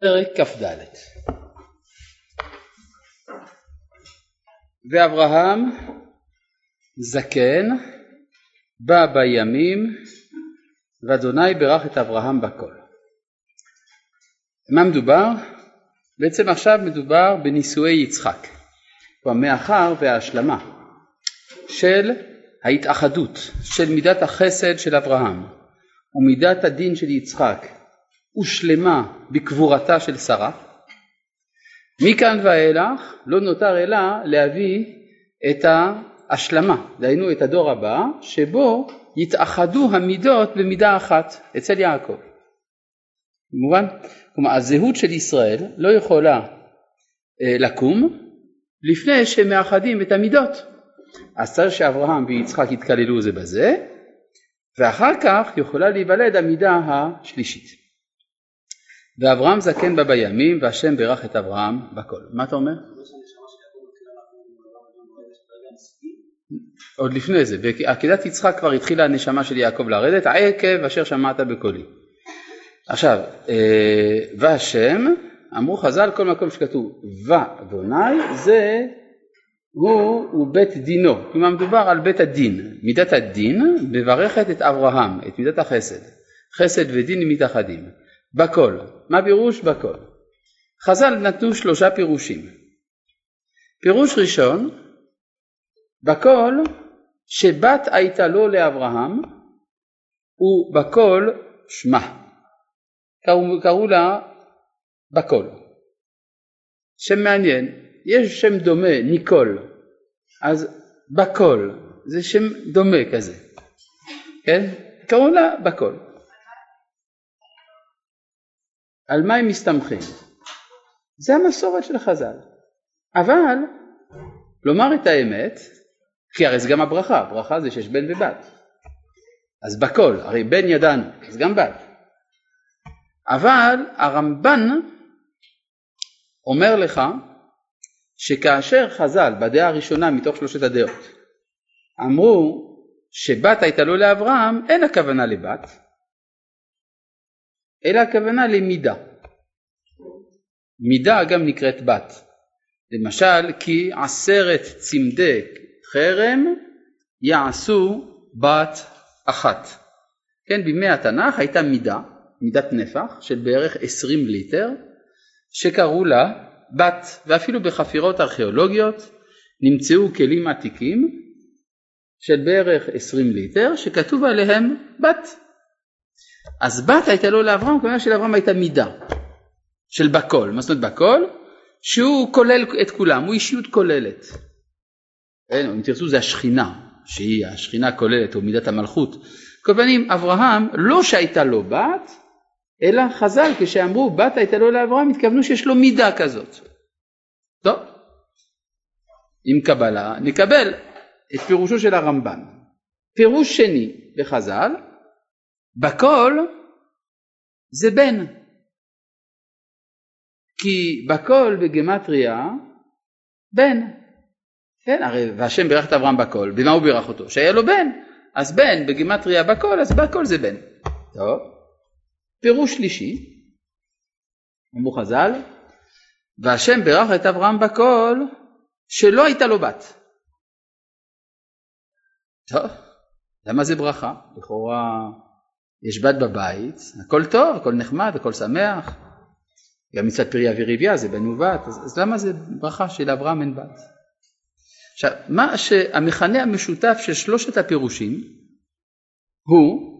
פרק כ"ד ואברהם זקן בא בימים ואדוני ברך את אברהם בכל. מה מדובר? בעצם עכשיו מדובר בנישואי יצחק. כלומר מאחר וההשלמה של ההתאחדות של מידת החסד של אברהם ומידת הדין של יצחק הושלמה בקבורתה של שרה, מכאן ואילך לא נותר אלא להביא את ההשלמה, דהיינו את הדור הבא, שבו יתאחדו המידות במידה אחת אצל יעקב. מובן? כלומר הזהות של ישראל לא יכולה אה, לקום לפני שמאחדים את המידות. אז צריך שאברהם ויצחק יתקללו זה בזה, ואחר כך יכולה להיוולד המידה השלישית. ואברהם זקן בה בימים והשם ברך את אברהם בכל. מה אתה אומר? עוד לפני זה, בעקדת יצחק כבר התחילה הנשמה של יעקב לרדת, עקב אשר שמעת בקולי. עכשיו, אה, והשם, אמרו חז"ל כל מקום שכתוב ואדוני זה הוא, הוא בית דינו, כלומר מדובר על בית הדין, מידת הדין מברכת את אברהם, את מידת החסד, חסד ודין מתאחדים. בכל. מה פירוש בכל? חז"ל נתנו שלושה פירושים. פירוש ראשון, בכל שבת הייתה לו לאברהם ובכל שמה. קראו, קראו לה בכל. שם מעניין, יש שם דומה, ניקול, אז בכל, זה שם דומה כזה, כן? קראו לה בכל. על מה הם מסתמכים? זה המסורת של חז"ל. אבל לומר את האמת, כי הרי זה גם הברכה, ברכה זה שיש בן ובת. אז בכל, הרי בן ידענו, אז גם בת. אבל הרמב"ן אומר לך שכאשר חז"ל בדעה הראשונה מתוך שלושת הדעות אמרו שבת הייתה לו לאברהם, אין הכוונה לבת, אלא הכוונה למידה. מידה גם נקראת בת. למשל, כי עשרת צמדי חרם יעשו בת אחת. כן, בימי התנ"ך הייתה מידה, מידת נפח של בערך עשרים ליטר, שקראו לה בת, ואפילו בחפירות ארכיאולוגיות נמצאו כלים עתיקים של בערך עשרים ליטר, שכתוב עליהם בת. אז בת הייתה לו לאברהם, כלומר שלאברהם הייתה מידה של בכל, מה זאת אומרת בכל? שהוא כולל את כולם, הוא אישיות כוללת. אין, אם תרצו זה השכינה, שהיא השכינה כוללת או מידת המלכות. כל פנים אברהם לא שהייתה לו בת, אלא חז"ל כשאמרו בת הייתה לו לאברהם התכוונו שיש לו מידה כזאת. טוב, עם קבלה נקבל את פירושו של הרמב"ן. פירוש שני בחז"ל בכל זה בן. כי בכל בגמטריה בן. כן, הרי והשם בירך את אברהם בכל, במה הוא בירך אותו? שהיה לו בן. אז בן בגמטריה בכל, אז בכל זה בן. טוב. פירוש שלישי, אמרו חז"ל, והשם בירך את אברהם בכל שלא הייתה לו בת. טוב, למה זה ברכה? לכאורה יש בת בבית, הכל טוב, הכל נחמד, הכל שמח. גם מצד פריה וריביה זה בן ובת, אז, אז למה זה ברכה שלאברהם אין בת? עכשיו, מה שהמכנה המשותף של שלושת הפירושים הוא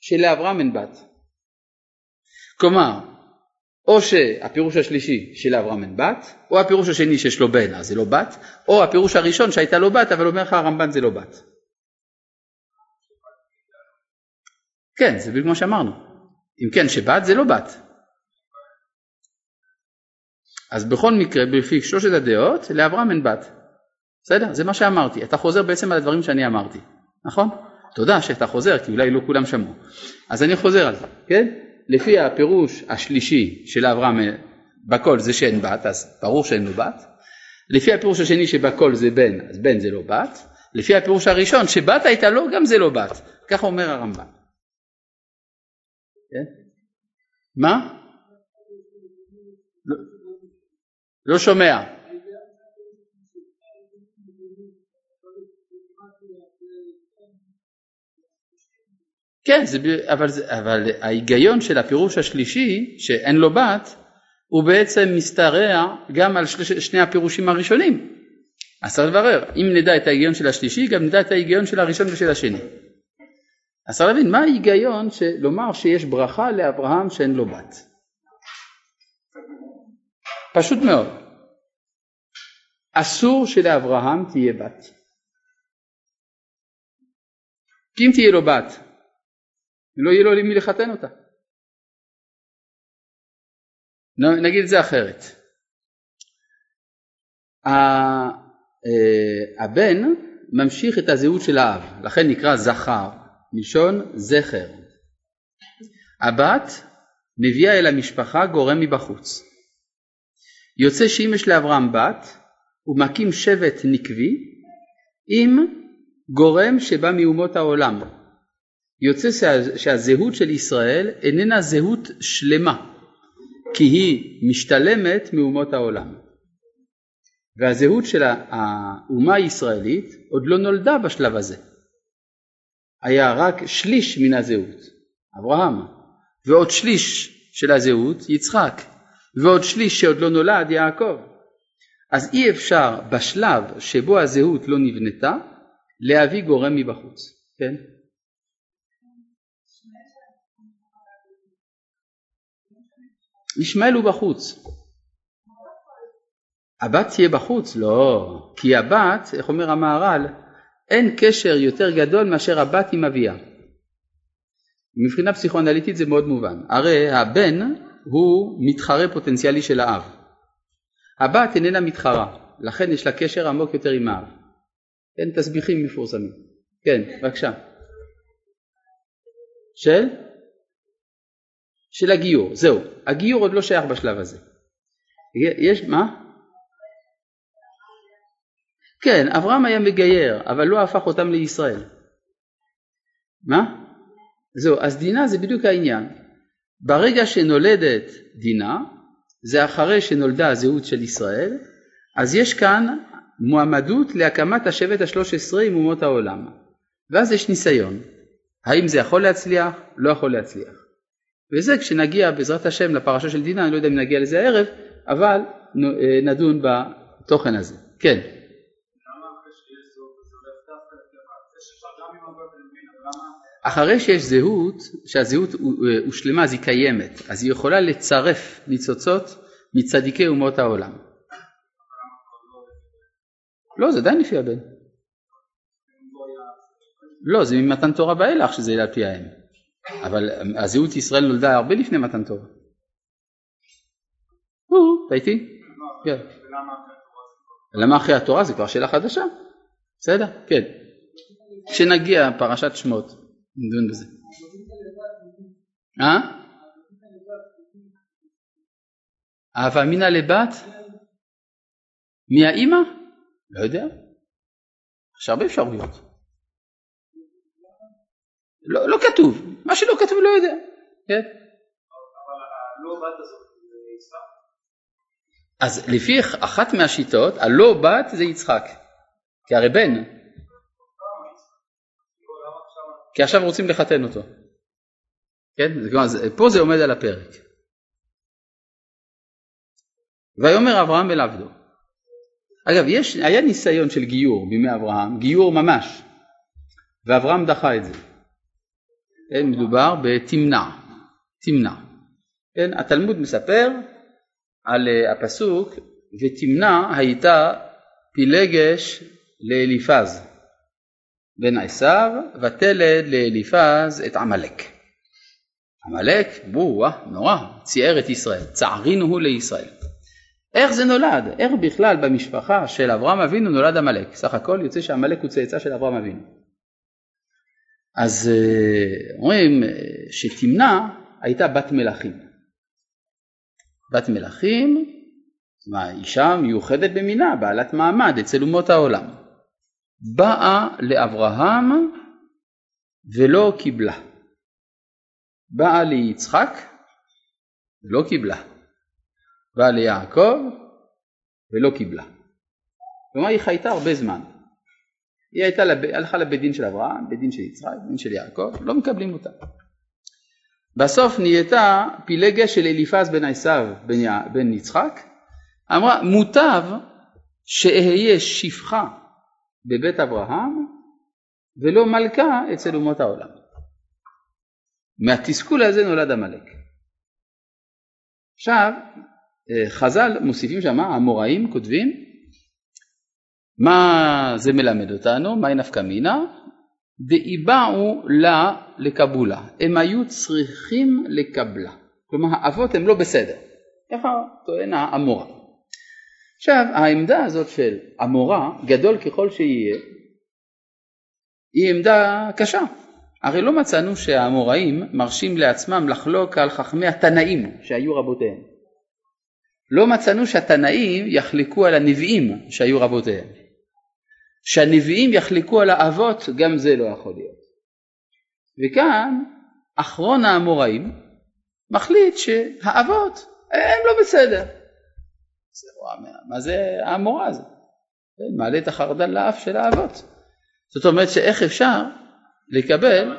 שלאברהם אין בת. כלומר, או שהפירוש השלישי שלאברהם אין בת, או הפירוש השני שיש לו בן אז זה לא בת, או הפירוש הראשון שהייתה לו בת אבל אומר לך הרמב"ן זה לא בת. כן, זה בדיוק מה שאמרנו. אם כן, שבת זה לא בת. אז בכל מקרה, לפי שלושת הדעות, לאברהם אין בת. בסדר? זה מה שאמרתי. אתה חוזר בעצם על הדברים שאני אמרתי, נכון? תודה שאתה חוזר, כי אולי לא כולם שמעו. אז אני חוזר על זה, כן? לפי הפירוש השלישי של אברהם בכל זה שאין בת, אז ברור שאין לו בת. לפי הפירוש השני שבכל זה בן, אז בן זה לא בת. לפי הפירוש הראשון שבת הייתה לו, גם זה לא בת. ככה אומר הרמב"ם. כן? מה? לא, לא שומע. כן, זה, אבל, אבל ההיגיון של הפירוש השלישי, שאין לו בת, הוא בעצם משתרע גם על של, שני הפירושים הראשונים. אז צריך לברר, אם נדע את ההיגיון של השלישי, גם נדע את ההיגיון של הראשון ושל השני. אז צריך להבין, מה ההיגיון לומר שיש ברכה לאברהם שאין לו בת? פשוט מאוד. אסור שלאברהם תהיה בת. כי אם תהיה לו בת, לא יהיה לו למי לחתן אותה. נגיד את זה אחרת. אה, הבן ממשיך את הזהות של האב, לכן נקרא זכר, מלשון זכר. הבת מביאה אל המשפחה גורם מבחוץ. יוצא שאם יש לאברהם בת, הוא מקים שבט נקבי עם גורם שבא מאומות העולם. יוצא שהזהות של ישראל איננה זהות שלמה, כי היא משתלמת מאומות העולם. והזהות של האומה הישראלית עוד לא נולדה בשלב הזה. היה רק שליש מן הזהות, אברהם, ועוד שליש של הזהות, יצחק, ועוד שליש שעוד לא נולד, יעקב. אז אי אפשר בשלב שבו הזהות לא נבנתה, להביא גורם מבחוץ, כן? ישמעאל הוא בחוץ. הבת תהיה בחוץ? לא. כי הבת, איך אומר המהר"ל, אין קשר יותר גדול מאשר הבת עם אביה. מבחינה פסיכואנליטית זה מאוד מובן. הרי הבן הוא מתחרה פוטנציאלי של האב. הבת איננה מתחרה, לכן יש לה קשר עמוק יותר עם האב. אין תסביכים מפורסמים. כן, בבקשה. של? של הגיור, זהו. הגיור עוד לא שייך בשלב הזה. יש, מה? כן, אברהם היה מגייר, אבל לא הפך אותם לישראל. מה? זהו, אז דינה זה בדיוק העניין. ברגע שנולדת דינה, זה אחרי שנולדה הזהות של ישראל, אז יש כאן מועמדות להקמת השבט השלוש עשרה עם אומות העולם. ואז יש ניסיון. האם זה יכול להצליח? לא יכול להצליח. וזה כשנגיע בעזרת השם לפרשה של דינה, אני לא יודע אם נגיע לזה הערב, אבל נדון בתוכן הזה. כן. אחרי שיש זהות, שהזהות הושלמה אז היא קיימת, אז היא יכולה לצרף ניצוצות מצדיקי אומות העולם. לא, זה עדיין לפי הבן. לא, זה ממתן תורה ואילך שזה על פי האם. אבל הזהות ישראל נולדה הרבה לפני מתן תורה. אתה איתי? כן. למה אחרי התורה זה כבר שאלה חדשה. בסדר? כן. כשנגיע פרשת שמות נדון בזה. אה? אהבה אמינא לבת? מי האימא? לא יודע. יש הרבה אפשרויות. לא, לא כתוב, מה שלא כתוב לא יודע. כן? אז לפי אחת מהשיטות, הלא בת זה יצחק. כי הרי בן, כי עכשיו רוצים לחתן אותו. כן? פה זה עומד על הפרק. ויאמר אברהם אל עבדו. אגב, יש, היה ניסיון של גיור בימי אברהם, גיור ממש, ואברהם דחה את זה. כן, מדובר בתמנע, תמנע. כן, התלמוד מספר על uh, הפסוק ותמנע הייתה פילגש לאליפז. בן עשיו ותלד לאליפז את עמלק. עמלק, בואה, נורא, ציער את ישראל, צערינו הוא לישראל. איך זה נולד? איך בכלל במשפחה של אברהם אבינו נולד עמלק? סך הכל יוצא שעמלק הוא צאצא של אברהם אבינו. אז אה, אומרים אה, שתמנע הייתה בת מלכים. בת מלכים, אישה מיוחדת במינה, בעלת מעמד אצל אומות העולם. באה לאברהם ולא קיבלה. באה ליצחק ולא קיבלה. באה ליעקב ולא קיבלה. כלומר היא חייתה הרבה זמן. היא הייתה. הלכה לבית דין של אברהם, בית דין של יצחק, בית דין של יעקב, לא מקבלים אותה. בסוף נהייתה פילגה של אליפז בן עשיו בן. בן יצחק, אמרה מוטב שאהיה שפחה בבית אברהם ולא מלכה אצל אומות העולם. מהתסכול הזה נולד עמלק. עכשיו אה, חז"ל מוסיפים שם, המוראים כותבים, מה זה מלמד אותנו, מהי נפקא מינה? דאיבאו לה לקבולה, הם היו צריכים לקבלה, כלומר האבות הם לא בסדר, ככה טוען האמורה. עכשיו העמדה הזאת של אמורה, גדול ככל שיהיה, היא עמדה קשה. הרי לא מצאנו שהאמוראים מרשים לעצמם לחלוק על חכמי התנאים שהיו רבותיהם. לא מצאנו שהתנאים יחלקו על הנביאים שהיו רבותיהם. שהנביאים יחלקו על האבות, גם זה לא יכול להיות. וכאן אחרון האמוראים מחליט שהאבות הם לא בסדר. מה זה האמורה הזה? מעלה את החרדל לאף של האבות. זאת אומרת שאיך אפשר לקבל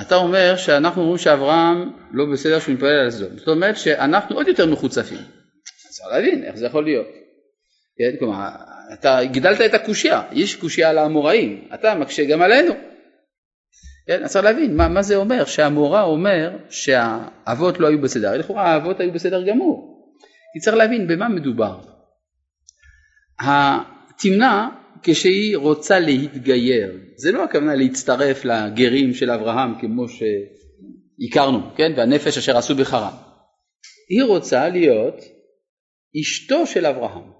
אתה אומר שאנחנו אומרים שאברהם לא בסדר שהוא מתפלל על סדום. זאת אומרת שאנחנו עוד יותר מחוצפים. צריך להבין איך זה יכול להיות. כן, כלומר, אתה גידלת את הקושייה, יש קושייה על האמוראים, אתה מקשה גם עלינו. כן, אז צריך להבין מה, מה זה אומר שהמורה אומר שהאבות לא היו בסדר, לכאורה האבות היו בסדר גמור. כי צריך להבין במה מדובר. התמנע כשהיא רוצה להתגייר, זה לא הכוונה להצטרף לגרים של אברהם כמו שהכרנו, כן, והנפש אשר עשו בחרם. היא רוצה להיות אשתו של אברהם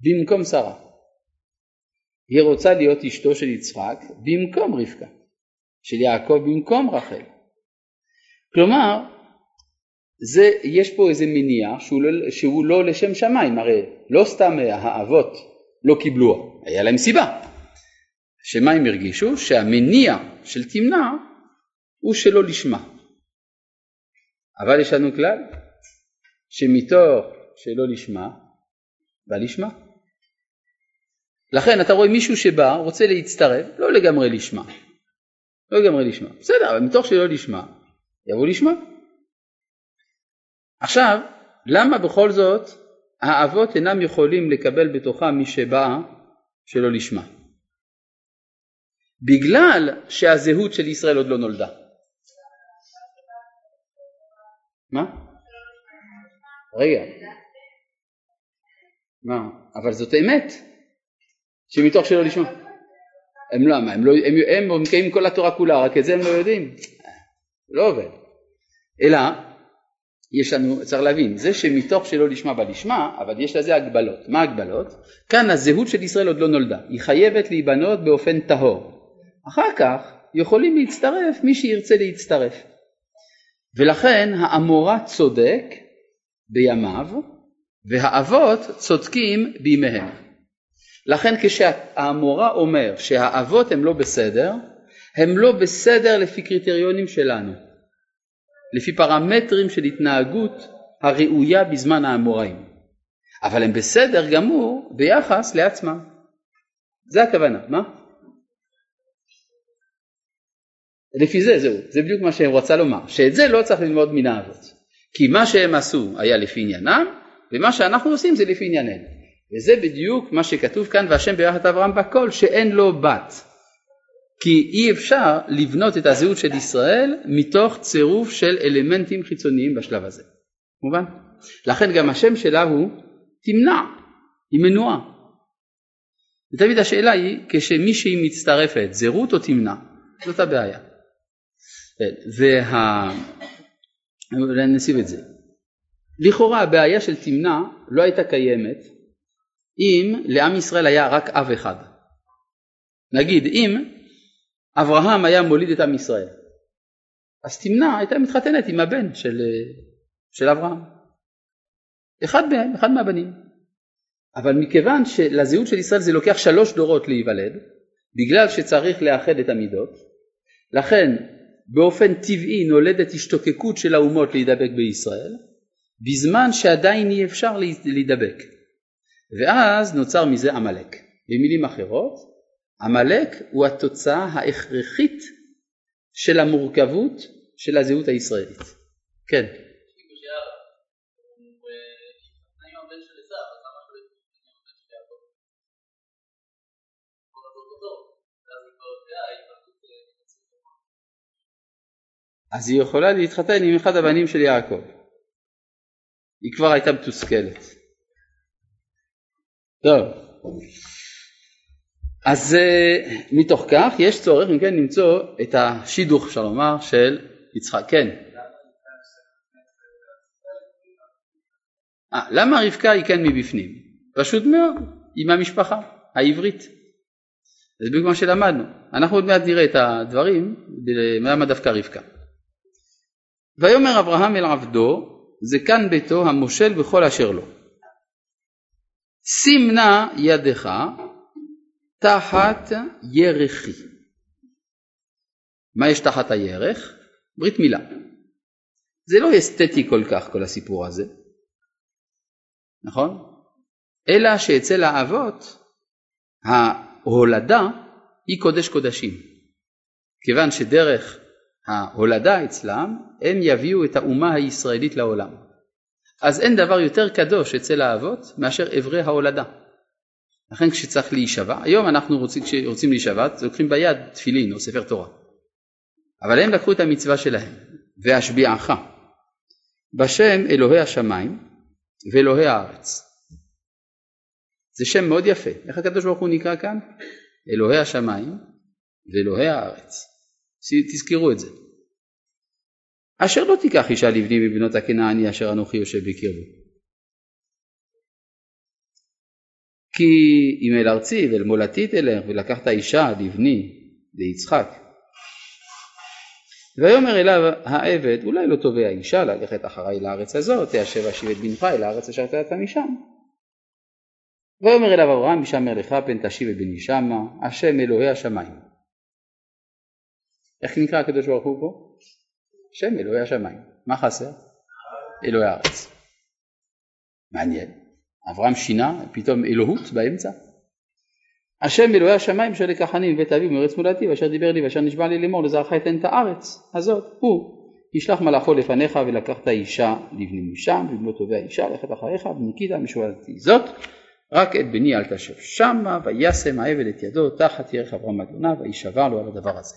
במקום שרה. היא רוצה להיות אשתו של יצחק במקום רבקה, של יעקב במקום רחל. כלומר, זה, יש פה איזה מניע שהוא לא, שהוא לא לשם שמיים, הרי לא סתם האבות לא קיבלו, היה להם סיבה. שמה הם הרגישו? שהמניע של תמנע הוא שלא לשמה. אבל יש לנו כלל שמתוך שלא לשמה בא לשמה. לכן אתה רואה מישהו שבא, רוצה להצטרף, לא לגמרי לשמה. לא לגמרי לשמה. בסדר, אבל מתוך שלא לשמה, יבוא לשמה. עכשיו, למה בכל זאת האבות אינם יכולים לקבל בתוכם מי שבא שלא לשמה. בגלל שהזהות של ישראל עוד לא נולדה. מה? רגע. מה? אבל זאת אמת. שמתוך שלא לשמה. הם לא, הם לא, הם, הם מקיימים כל התורה כולה, רק את זה הם לא יודעים. לא עובד. אלא יש לנו, צריך להבין, זה שמתוך שלא לשמה בא לשמה, אבל יש לזה הגבלות. מה הגבלות? כאן הזהות של ישראל עוד לא נולדה, היא חייבת להיבנות באופן טהור. אחר כך יכולים להצטרף מי שירצה להצטרף. ולכן האמורה צודק בימיו, והאבות צודקים בימיהם. לכן כשהאמורה אומר שהאבות הם לא בסדר, הם לא בסדר לפי קריטריונים שלנו. לפי פרמטרים של התנהגות הראויה בזמן האמוראים. אבל הם בסדר גמור ביחס לעצמם. זה הכוונה, מה? לפי זה, זהו, זה בדיוק מה שהם רצה לומר, שאת זה לא צריך ללמוד מן האבות. כי מה שהם עשו היה לפי עניינם, ומה שאנחנו עושים זה לפי ענייננו. וזה בדיוק מה שכתוב כאן, והשם ביחד אברהם בכל, שאין לו בת. כי אי אפשר לבנות את הזהות של ישראל מתוך צירוף של אלמנטים חיצוניים בשלב הזה. מובן? לכן גם השם שלה הוא תמנע, היא מנועה. ותמיד השאלה היא כשמישהי מצטרפת, זהות או תמנע? זאת הבעיה. וה... נסיב את זה. לכאורה הבעיה של תמנע לא הייתה קיימת אם לעם ישראל היה רק אב אחד. נגיד אם אברהם היה מוליד את עם ישראל. אז תמנע הייתה מתחתנת עם הבן של, של אברהם. אחד מהם, אחד מהבנים. אבל מכיוון שלזהות של ישראל זה לוקח שלוש דורות להיוולד, בגלל שצריך לאחד את המידות, לכן באופן טבעי נולדת השתוקקות של האומות להידבק בישראל, בזמן שעדיין אי אפשר להידבק. ואז נוצר מזה עמלק. במילים אחרות, עמלק הוא התוצאה ההכרחית של המורכבות של הזהות הישראלית. כן. אז היא יכולה להתחתן עם אחד הבנים של יעקב. היא כבר הייתה מתוסכלת. טוב, אז uh, מתוך כך יש צורך אם כן למצוא את השידוך אפשר לומר של יצחק, כן. 아, למה רבקה היא כן מבפנים? פשוט מאוד, היא מהמשפחה העברית. זה בדיוק מה שלמדנו. אנחנו עוד מעט נראה את הדברים, למה דווקא רבקה. ויאמר אברהם אל עבדו, זקן ביתו המושל בכל אשר לו. שים נא ידך תחת ירחי. מה יש תחת הירך? ברית מילה. זה לא אסתטי כל כך כל הסיפור הזה, נכון? אלא שאצל האבות ההולדה היא קודש קודשים. כיוון שדרך ההולדה אצלם, הם יביאו את האומה הישראלית לעולם. אז אין דבר יותר קדוש אצל האבות מאשר אברי ההולדה. לכן כשצריך להישבע, היום אנחנו רוצים, כשרוצים להישבע, לוקחים ביד תפילין או ספר תורה. אבל הם לקחו את המצווה שלהם, והשביעך בשם אלוהי השמיים ואלוהי הארץ. זה שם מאוד יפה. איך הקדוש ברוך הוא נקרא כאן? אלוהי השמיים ואלוהי הארץ. תזכרו את זה. אשר לא תיקח אישה לבני מבנות הכנעני אשר אנוכי יושב בקרבו. כי אם אל ארצי ואל מולדתי תלך ולקחת אישה לבני ליצחק. ויאמר אליו העבד אולי לא תובע אישה ללכת אחריי לארץ הזאת תישב אשיב את בנך אל הארץ אשר תלת משם. ויאמר אליו אברהם משמר לך פן תשיב את בני שמה השם אלוהי השמיים איך נקרא הקדוש ברוך הוא פה? שם אלוהי השמיים. מה חסר? אלוהי הארץ. מעניין. אברהם שינה פתאום אלוהות באמצע. השם אלוהי השמיים אשר לקחני מבית אבי ומארץ מולדתי ואשר דיבר לי ואשר נשבע לי לאמור לזרעך אתן את הארץ הזאת הוא ישלח מלאכו לפניך ולקחת אישה לבני משם ובנו טובי האישה לכת אחריך וניקית משולדתי זאת רק את בני אל תשב שמה וישם העבד את ידו תחת ירך אברהם אדוניו וישבר לו על הדבר הזה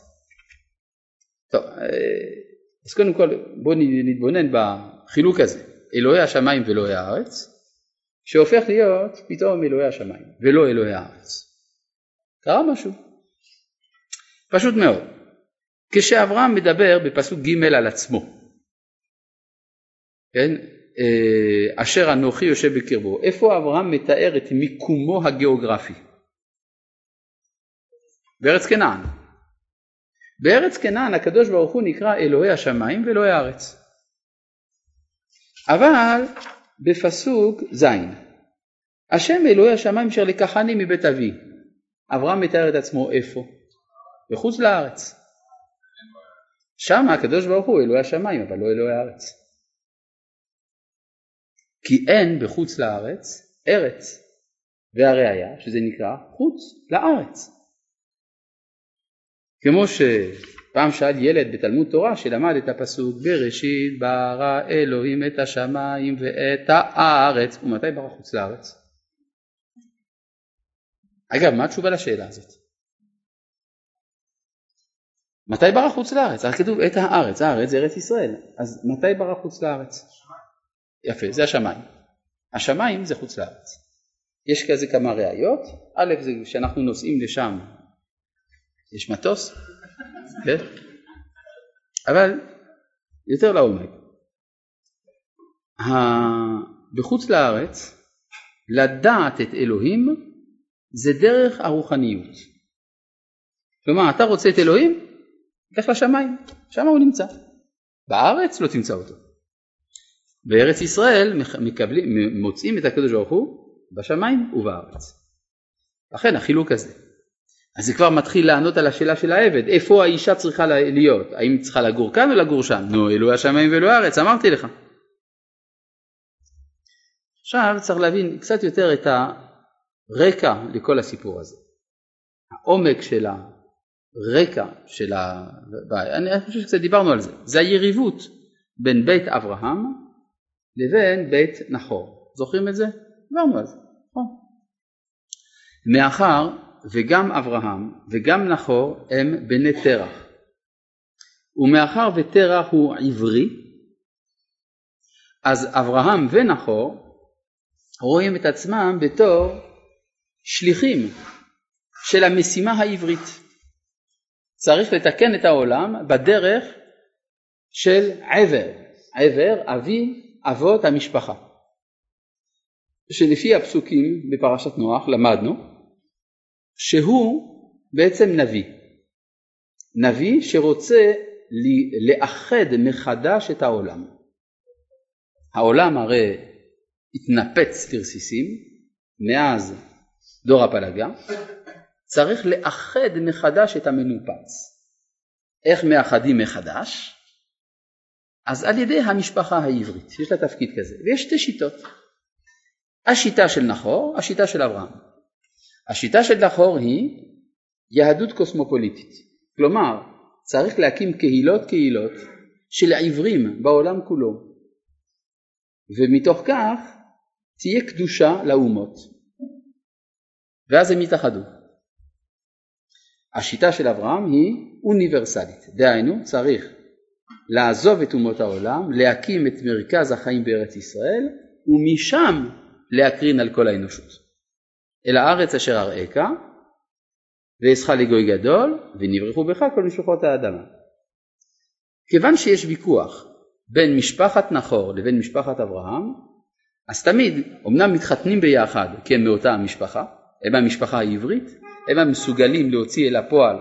טוב, אה, אז קודם כל בואו נתבונן בחילוק הזה, אלוהי השמיים ואלוהי הארץ, שהופך להיות פתאום אלוהי השמיים ולא אלוהי הארץ. קרה משהו. פשוט מאוד. כשאברהם מדבר בפסוק ג' על עצמו, כן, אה, אשר אנוכי יושב בקרבו, איפה אברהם מתאר את מיקומו הגיאוגרפי? בארץ כנען. בארץ כנען הקדוש ברוך הוא נקרא אלוהי השמיים ואלוהי הארץ. אבל בפסוק ז' השם אלוהי השמיים אשר לקחני מבית אבי. אברהם מתאר את עצמו איפה? בחוץ לארץ. שם הקדוש ברוך הוא אלוהי השמיים אבל לא אלוהי הארץ. כי אין בחוץ לארץ ארץ והראיה שזה נקרא חוץ לארץ. כמו שפעם שאל ילד בתלמוד תורה שלמד את הפסוק בראשית ברא אלוהים את השמיים ואת הארץ ומתי ברא חוץ לארץ? אגב מה התשובה לשאלה הזאת? מתי ברא חוץ לארץ? הרי כתוב את הארץ, הארץ זה ארץ ישראל, אז מתי ברא חוץ לארץ? יפה, זה השמיים. השמיים זה חוץ לארץ. יש כזה כמה ראיות, א' זה שאנחנו נוסעים לשם יש מטוס, כן? אבל יותר לעומק. בחוץ לארץ לדעת את אלוהים זה דרך הרוחניות. כלומר אתה רוצה את אלוהים? לך לשמיים, שם הוא נמצא. בארץ לא תמצא אותו. בארץ ישראל מקבלים, מוצאים את הקדוש ברוך הוא בשמיים ובארץ. לכן החילוק הזה. אז זה כבר מתחיל לענות על השאלה של העבד, איפה האישה צריכה להיות? האם היא צריכה לגור כאן או לגור שם? נו, אלוהי השמיים ואלוהי הארץ, אמרתי לך. עכשיו צריך להבין קצת יותר את הרקע לכל הסיפור הזה. העומק של הרקע של ה... אני חושב שקצת דיברנו על זה. זה היריבות בין בית אברהם לבין בית נחור. זוכרים את זה? דיברנו על זה, נכון. מאחר וגם אברהם וגם נחור הם בני תרח. ומאחר ותרח הוא עברי, אז אברהם ונחור רואים את עצמם בתור שליחים של המשימה העברית. צריך לתקן את העולם בדרך של עבר, עבר אבי אבות המשפחה. שלפי הפסוקים בפרשת נוח למדנו שהוא בעצם נביא. נביא שרוצה לאחד מחדש את העולם. העולם הרי התנפץ לרסיסים מאז דור הפלגה, צריך לאחד מחדש את המנופץ. איך מאחדים מחדש? אז על ידי המשפחה העברית, יש לה תפקיד כזה, ויש שתי שיטות. השיטה של נחור, השיטה של אברהם. השיטה של נחור היא יהדות קוסמופוליטית, כלומר צריך להקים קהילות קהילות של עיוורים בעולם כולו, ומתוך כך תהיה קדושה לאומות, ואז הם יתאחדו. השיטה של אברהם היא אוניברסלית, דהיינו צריך לעזוב את אומות העולם, להקים את מרכז החיים בארץ ישראל, ומשם להקרין על כל האנושות. אל הארץ אשר אראך, ואעשך לגוי גדול, ונברחו בך כל משפחות האדמה. כיוון שיש ויכוח בין משפחת נחור לבין משפחת אברהם, אז תמיד, אמנם מתחתנים ביחד כי הם מאותה המשפחה, הם המשפחה העברית, הם המסוגלים להוציא אל הפועל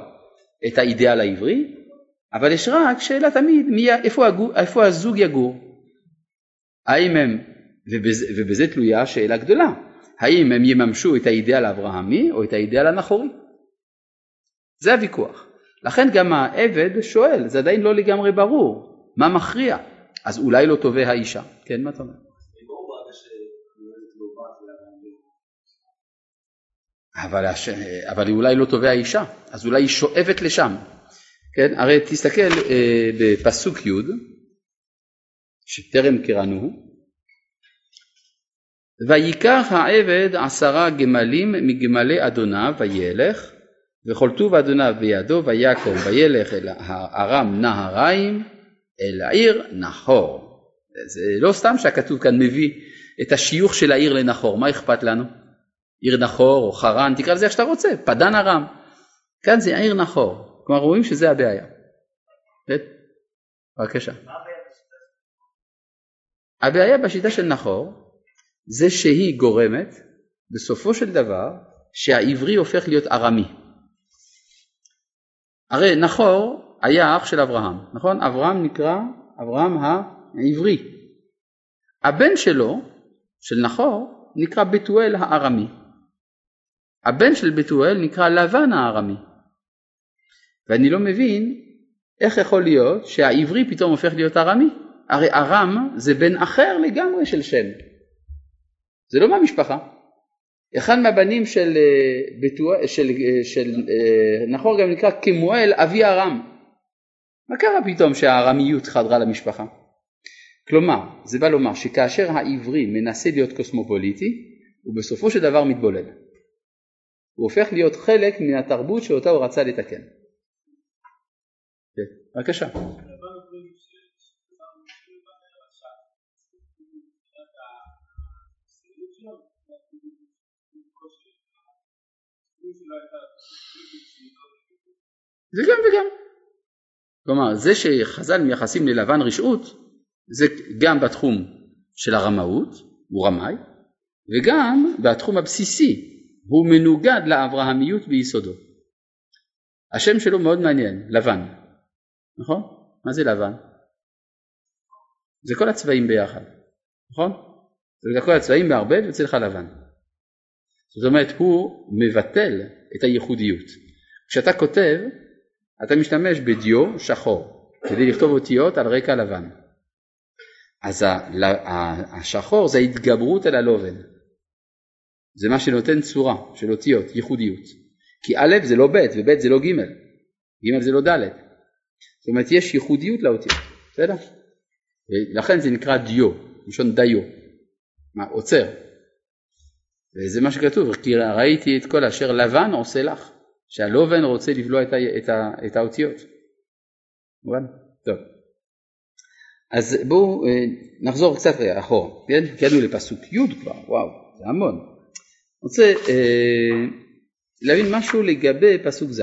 את האידיאל העברי, אבל יש רק שאלה תמיד מי, איפה, הגו, איפה הזוג יגור. האם הם, ובזה, ובזה תלויה שאלה גדולה, האם הם יממשו את האידיאל האברהמי או את האידיאל הנחורי. זה הוויכוח. לכן גם העבד שואל, זה עדיין לא לגמרי ברור, מה מכריע? אז אולי לא טובה האישה. כן, מה אתה אומר? אבל, הש... אבל היא אולי לא טובה האישה, אז אולי היא שואבת לשם. כן? הרי תסתכל אה, בפסוק י' שטרם קראנו ויקח העבד עשרה גמלים מגמלי אדוניו וילך וכל טוב אדוניו בידו ויקום וילך אל ארם נהריים אל העיר נחור. זה לא סתם שהכתוב כאן מביא את השיוך של העיר לנחור, מה אכפת לנו? עיר נחור או חרן, תקרא לזה איך שאתה רוצה, פדן ארם. כאן זה העיר נחור, כלומר רואים שזה הבעיה. בבקשה. הבעיה בשיטה של נחור זה שהיא גורמת בסופו של דבר שהעברי הופך להיות ארמי. הרי נחור היה אח של אברהם, נכון? אברהם נקרא אברהם העברי. הבן שלו, של נחור, נקרא בתואל הארמי. הבן של בתואל נקרא לבן הארמי. ואני לא מבין איך יכול להיות שהעברי פתאום הופך להיות ארמי. הרי ארם זה בן אחר לגמרי של שם. זה לא מהמשפחה. אחד מהבנים של, אה, בתואל, של, אה, של, אה, נחור גם נקרא כמואל אבי ארם. מה קרה פתאום שהארמיות חדרה למשפחה? כלומר, זה בא לומר שכאשר העברי מנסה להיות קוסמופוליטי, הוא בסופו של דבר מתבולל. הוא הופך להיות חלק מהתרבות שאותה הוא רצה לתקן. זה גם וגם. כלומר, זה שחז"ל מייחסים ללבן רשעות, זה גם בתחום של הרמאות, הוא רמאי, וגם בתחום הבסיסי, הוא מנוגד לאברהמיות ביסודו. השם שלו מאוד מעניין, לבן, נכון? מה זה לבן? זה כל הצבעים ביחד, נכון? כל הצבעים מערבב יוצא לבן. זאת אומרת הוא מבטל את הייחודיות. כשאתה כותב, אתה משתמש בדיו שחור, כדי לכתוב אותיות על רקע לבן. אז השחור זה ההתגברות על הלובן. זה מה שנותן צורה של אותיות, ייחודיות. כי א' זה לא ב' וב' זה לא ג', ג' זה לא ד'. זאת אומרת יש ייחודיות לאותיות, בסדר? לכן זה נקרא דיו, ראשון דיו, מה, עוצר. וזה מה שכתוב, כי ראיתי את כל אשר לבן עושה לך, שהלובן רוצה לבלוע את, ה, את, ה, את האותיות. מובן? טוב. אז בואו אה, נחזור קצת אחורה, כן? הגענו לפסוק י' כבר, וואו, זה המון. רוצה אה, להבין משהו לגבי פסוק ז'.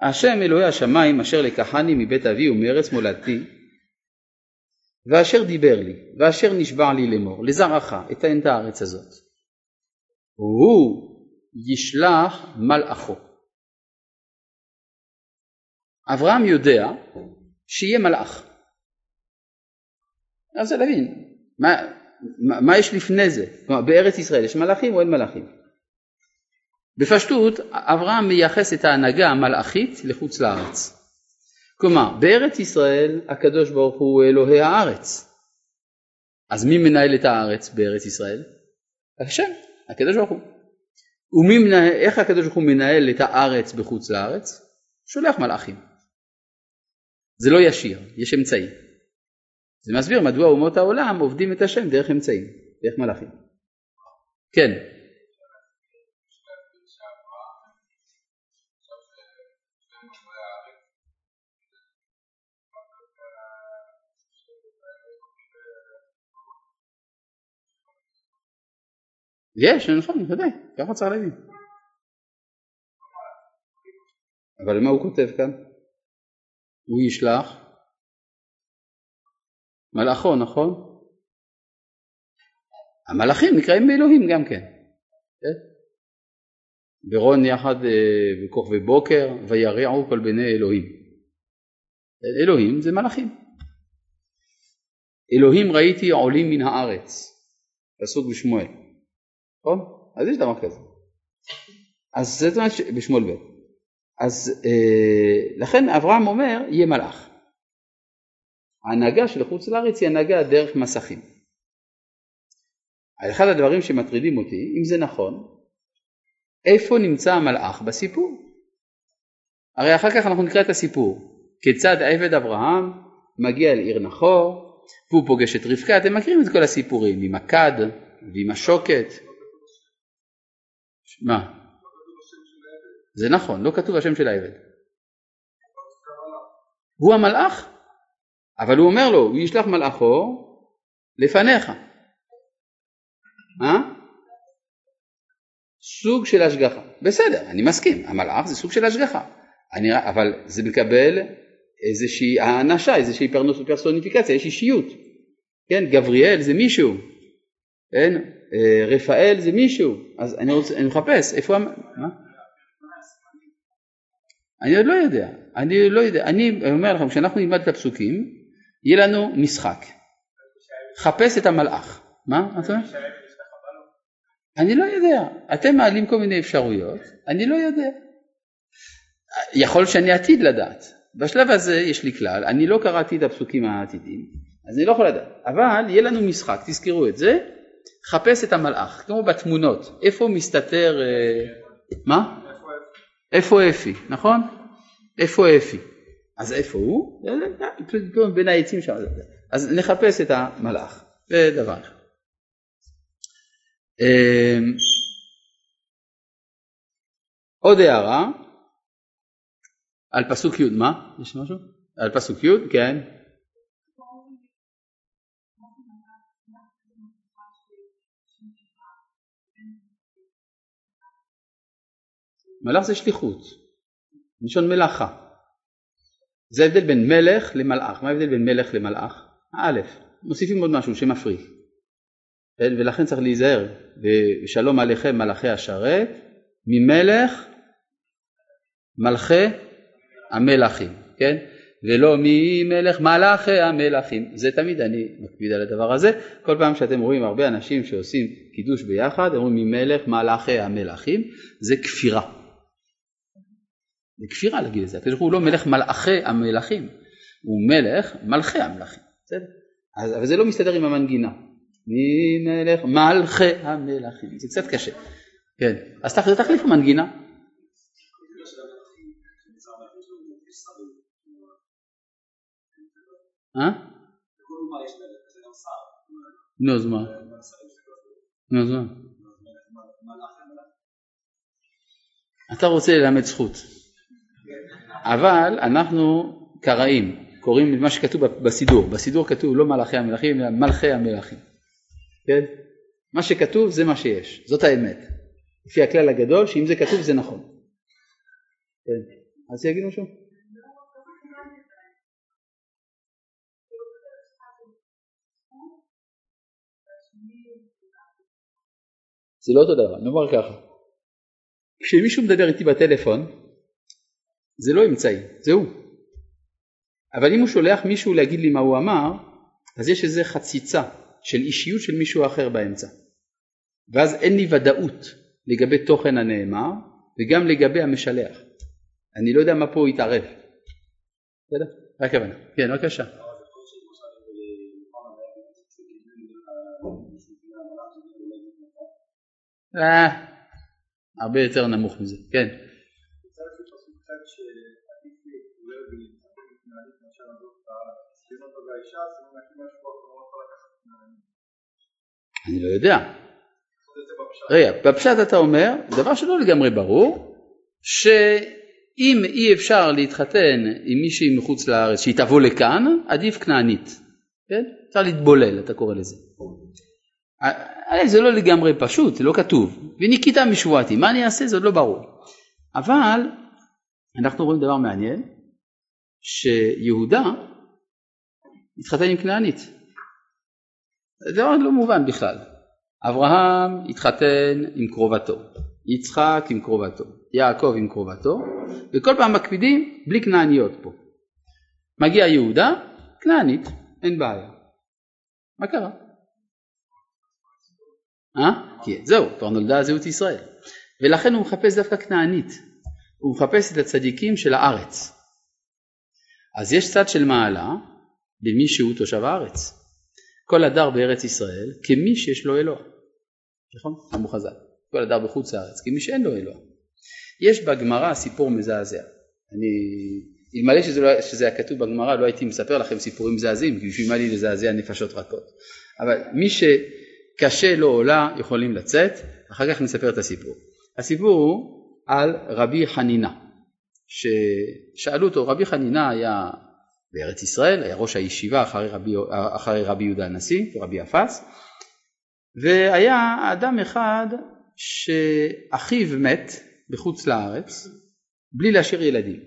השם אלוהי השמיים אשר לקחני מבית אבי ומארץ מולדתי ואשר דיבר לי ואשר נשבע לי לאמור לזרעך אתן את הארץ הזאת הוא ישלח מלאכו. אברהם יודע שיהיה מלאך. אני רוצה להבין, מה, מה, מה יש לפני זה? כלומר, בארץ ישראל יש מלאכים או אין מלאכים? בפשטות, אברהם מייחס את ההנהגה המלאכית לחוץ לארץ. כלומר, בארץ ישראל הקדוש ברוך הוא אלוהי הארץ. אז מי מנהל את הארץ בארץ ישראל? השם, הקדוש ברוך הוא. ואיך הקדוש ברוך הוא מנהל את הארץ בחוץ לארץ? שולח מלאכים. זה לא ישיר, יש אמצעי. זה מסביר מדוע אומות העולם עובדים את השם דרך אמצעים, דרך מלאכים. כן. יש, נכון, בוודאי, ככה צריך להבין. אבל מה הוא כותב כאן? הוא ישלח מלאכו, נכון? המלאכים נקראים באלוהים גם כן. כן? ברון יחד אה, בכוכבי בוקר וירעו כל בני אלוהים. אלוהים זה מלאכים. אלוהים ראיתי עולים מן הארץ, פסוק בשמואל. נכון? אז יש דבר כזה. אז זה אומרת בשמואל ב'. אז אה, לכן אברהם אומר יהיה מלאך. ההנהגה של חוץ לארץ היא הנהגה דרך מסכים. אחד הדברים שמטרידים אותי, אם זה נכון, איפה נמצא המלאך בסיפור? הרי אחר כך אנחנו נקרא את הסיפור, כיצד עבד אברהם מגיע לעיר נחור והוא פוגש את רבקה, אתם מכירים את כל הסיפורים עם הכד ועם השוקת. מה? זה נכון, לא כתוב השם של העבד. הוא המלאך, אבל הוא אומר לו, הוא ישלח מלאכו לפניך. מה? סוג של השגחה. בסדר, אני מסכים, המלאך זה סוג של השגחה. אני, אבל זה מקבל איזושהי האנשה, איזושהי פרסוניפיקציה, יש אישיות. כן, גבריאל זה מישהו, כן, רפאל זה מישהו, אז אני, רוצה, אני מחפש, איפה, מה? אני עוד לא יודע, אני לא יודע, אני אומר לכם, כשאנחנו נלמד את הפסוקים, יהיה לנו משחק. חפש את המלאך. מה? אתה אומר? אני לא יודע, אתם מעלים כל מיני אפשרויות, אני לא יודע. יכול שאני עתיד לדעת. בשלב הזה יש לי כלל, אני לא קראתי את הפסוקים העתידים, אז אני לא יכול לדעת. אבל יהיה לנו משחק, תזכרו את זה, חפש את המלאך, כמו בתמונות, איפה מסתתר, אה, מה? איפה אפי, נכון? איפה אפי? אז איפה הוא? בין העצים שם. אז נחפש את המלאך, זה דבר אחד. עוד הערה על פסוק י', מה? יש משהו? על פסוק י', כן. מלאך זה שליחות, מלשון מלאכה. זה ההבדל בין מלך למלאך. מה ההבדל בין מלך למלאך? א', מוסיפים עוד משהו שמפריך. כן? ולכן צריך להיזהר, ושלום עליכם מלאכי השרת, ממלך מלכי המלכים, כן? ולא ממלך מלאכי המלכים. זה תמיד אני מקפיד על הדבר הזה. כל פעם שאתם רואים הרבה אנשים שעושים קידוש ביחד, אומרים ממלך מלאכי המלכים, זה כפירה. זה כפירה להגיד את זה. הקדוש ברוך הוא לא מלך מלאכי המלכים, הוא מלך מלכי המלכים. בסדר? אבל זה לא מסתדר עם המנגינה. ממלך מלכי המלכים. זה קצת קשה. כן. אז תחליף מנגינה. אה? נו אז מה? נו אז מה? אתה רוצה ללמד זכות. אבל אנחנו קראים, קוראים את מה שכתוב בסידור. בסידור כתוב לא מלאכי המלכים אלא מלכי המלכים. כן? מה שכתוב זה מה שיש, זאת האמת. לפי הכלל הגדול שאם זה כתוב זה נכון. כן. אז יגידו משהו? זה לא אותו דבר, נאמר ככה. כשמישהו מדבר איתי בטלפון, זה לא אמצעי, זה הוא. אבל אם הוא שולח מישהו להגיד לי מה הוא אמר, אז יש איזה חציצה של אישיות של מישהו אחר באמצע. ואז אין לי ודאות לגבי תוכן הנאמר וגם לגבי המשלח. אני לא יודע מה פה יתערב. בסדר? רק הבנה. כן, בבקשה. אה, הרבה יותר נמוך מזה, כן. אני לא יודע. רגע, בפשט אתה אומר, דבר שלא לגמרי ברור, שאם אי אפשר להתחתן עם מישהי מחוץ לארץ שהיא תבוא לכאן, עדיף כנענית. כן? אפשר להתבולל, אתה קורא לזה. זה לא לגמרי פשוט, זה לא כתוב. וניקיטה משבועתי, מה אני אעשה? זה עוד לא ברור. אבל אנחנו רואים דבר מעניין, שיהודה התחתן עם כנענית. זה דבר לא מובן בכלל. אברהם התחתן עם קרובתו, יצחק עם קרובתו, יעקב עם קרובתו, וכל פעם מקפידים בלי כנעניות פה. מגיע יהודה, כנענית, אין בעיה. מה קרה? אה? כן, זהו, כבר נולדה זהות ישראל. ולכן הוא מחפש דווקא כנענית. הוא מחפש את הצדיקים של הארץ. אז יש צד של מעלה במי שהוא תושב הארץ. כל הדר בארץ ישראל כמי שיש לו אלוה. נכון? אמרו חז"ל. כל הדר בחוץ לארץ כמי שאין לו אלוה. יש בגמרא סיפור מזעזע. אני, אלמלא שזה, לא, שזה היה כתוב בגמרא לא הייתי מספר לכם סיפורים מזעזעים כי בשביל מה לי לזעזע נפשות רכות. אבל מי ש... קשה לא עולה יכולים לצאת, אחר כך נספר את הסיפור. הסיפור הוא על רבי חנינה, ששאלו אותו, רבי חנינה היה בארץ ישראל, היה ראש הישיבה אחרי רבי, אחרי רבי יהודה הנשיא ורבי אפס, והיה אדם אחד שאחיו מת בחוץ לארץ בלי להשאיר ילדים.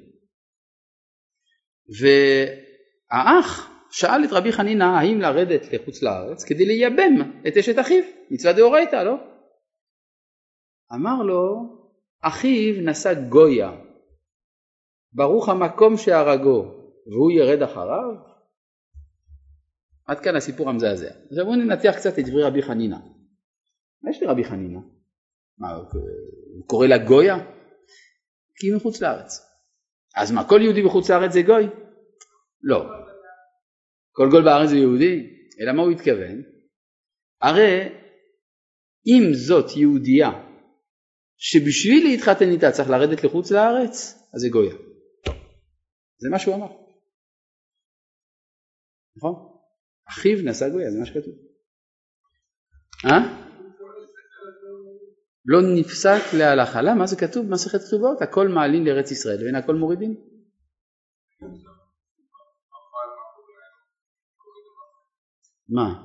והאח שאל את רבי חנינא האם לרדת לחוץ לארץ כדי לייבם את אשת אחיו, מצווה דאורייתא, לא? אמר לו, אחיו נשא גויה, ברוך המקום שהרגו, והוא ירד אחריו? עד כאן הסיפור המזעזע. עכשיו בואו ננתח קצת את דברי רבי חנינא. מה יש לרבי חנינא? מה, הוא קורא לה גויה? כי היא מחוץ לארץ. אז מה, כל יהודי בחוץ לארץ זה גוי? לא. כל גול בארץ זה יהודי, אלא מה הוא התכוון? הרי אם זאת יהודייה שבשביל להתחתן איתה צריך לרדת לחוץ לארץ, אז זה גויה. זה מה שהוא אמר. נכון? אחיו נשא גויה, זה מה שכתוב. אה? לא נפסק להלכה. למה? זה כתוב במסכת כתובות, הכל מעלין לארץ ישראל ואין הכל מורידים. מה?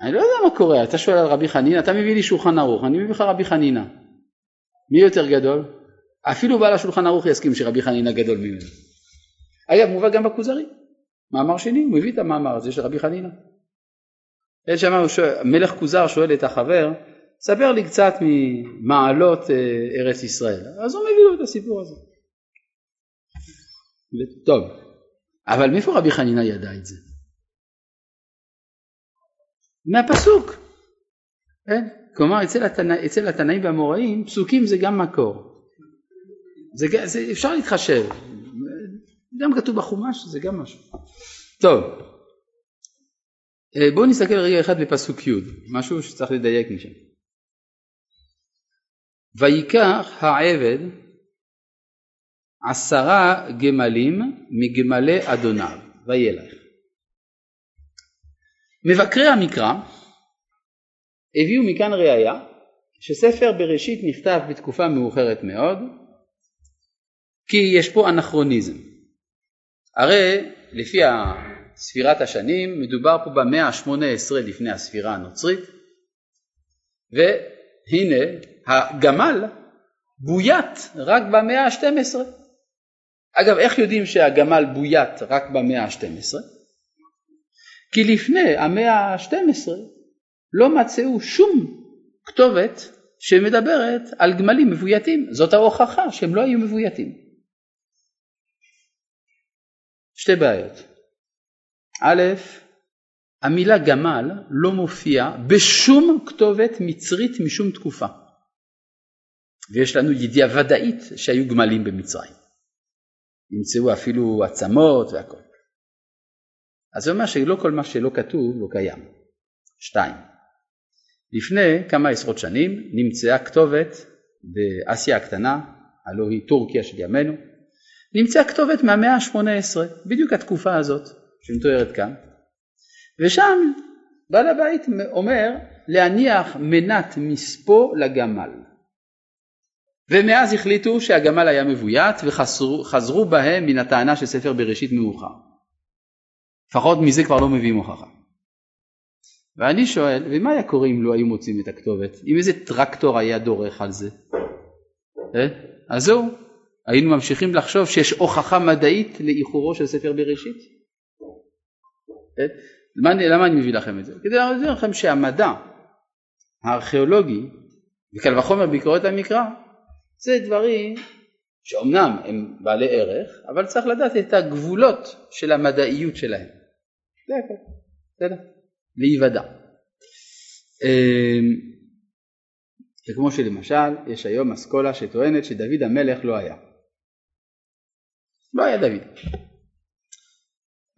אני לא יודע מה קורה, אתה שואל על רבי חנינא, אתה מביא לי שולחן ערוך, אני מביא לך רבי חנינא. מי יותר גדול? אפילו בעל השולחן ערוך יסכים שרבי חנינא גדול ממנו. אגב, מובא גם בכוזרי. מאמר שני, הוא הביא את המאמר הזה של רבי חנינא. יש שם מלך כוזר שואל את החבר, ספר לי קצת ממעלות אה, ארץ ישראל. אז הוא מביא לו את הסיפור הזה. טוב, אבל מאיפה רבי חנינה ידע את זה? מהפסוק. כן? כלומר אצל, התנא, אצל התנאים והאמוראים פסוקים זה גם מקור. זה, זה, אפשר להתחשב. גם כתוב בחומש זה גם משהו. טוב, אה, בואו נסתכל רגע אחד בפסוק י', משהו שצריך לדייק משם. ויקח העבד עשרה גמלים מגמלי אדוניו וילך. מבקרי המקרא הביאו מכאן ראיה שספר בראשית נכתב בתקופה מאוחרת מאוד כי יש פה אנכרוניזם. הרי לפי ספירת השנים מדובר פה במאה ה-18 לפני הספירה הנוצרית והנה הגמל בוית רק במאה ה-12. אגב איך יודעים שהגמל בוית רק במאה ה-12? כי לפני המאה ה-12 לא מצאו שום כתובת שמדברת על גמלים מבויתים, זאת ההוכחה שהם לא היו מבויתים. שתי בעיות. א', המילה גמל לא מופיעה בשום כתובת מצרית משום תקופה. ויש לנו ידיעה ודאית שהיו גמלים במצרים. נמצאו אפילו עצמות והכל. אז זה אומר שלא כל מה שלא כתוב לא קיים. שתיים, לפני כמה עשרות שנים נמצאה כתובת באסיה הקטנה, הלוא היא טורקיה של ימינו, נמצאה כתובת מהמאה ה-18, בדיוק התקופה הזאת שמתוארת כאן, ושם בעל הבית אומר להניח מנת מספו לגמל. ומאז החליטו שהגמל היה מבוית וחזרו בהם מן הטענה של ספר בראשית מאוחר. לפחות מזה כבר לא מביאים הוכחה. ואני שואל, ומה היה קורה אם לא היו מוצאים את הכתובת? אם איזה טרקטור היה דורך על זה? אה? אז זהו, היינו ממשיכים לחשוב שיש הוכחה מדעית לאיחורו של ספר בראשית? אה? למה אני מביא לכם את זה? כדי להראות לכם שהמדע הארכיאולוגי, וקל וחומר ביקורת המקרא, זה דברים שאומנם הם בעלי ערך, אבל צריך לדעת את הגבולות של המדעיות שלהם. זה הכל, בסדר? להיוודע. אמ, זה כמו שלמשל יש היום אסכולה שטוענת שדוד המלך לא היה. לא היה דוד.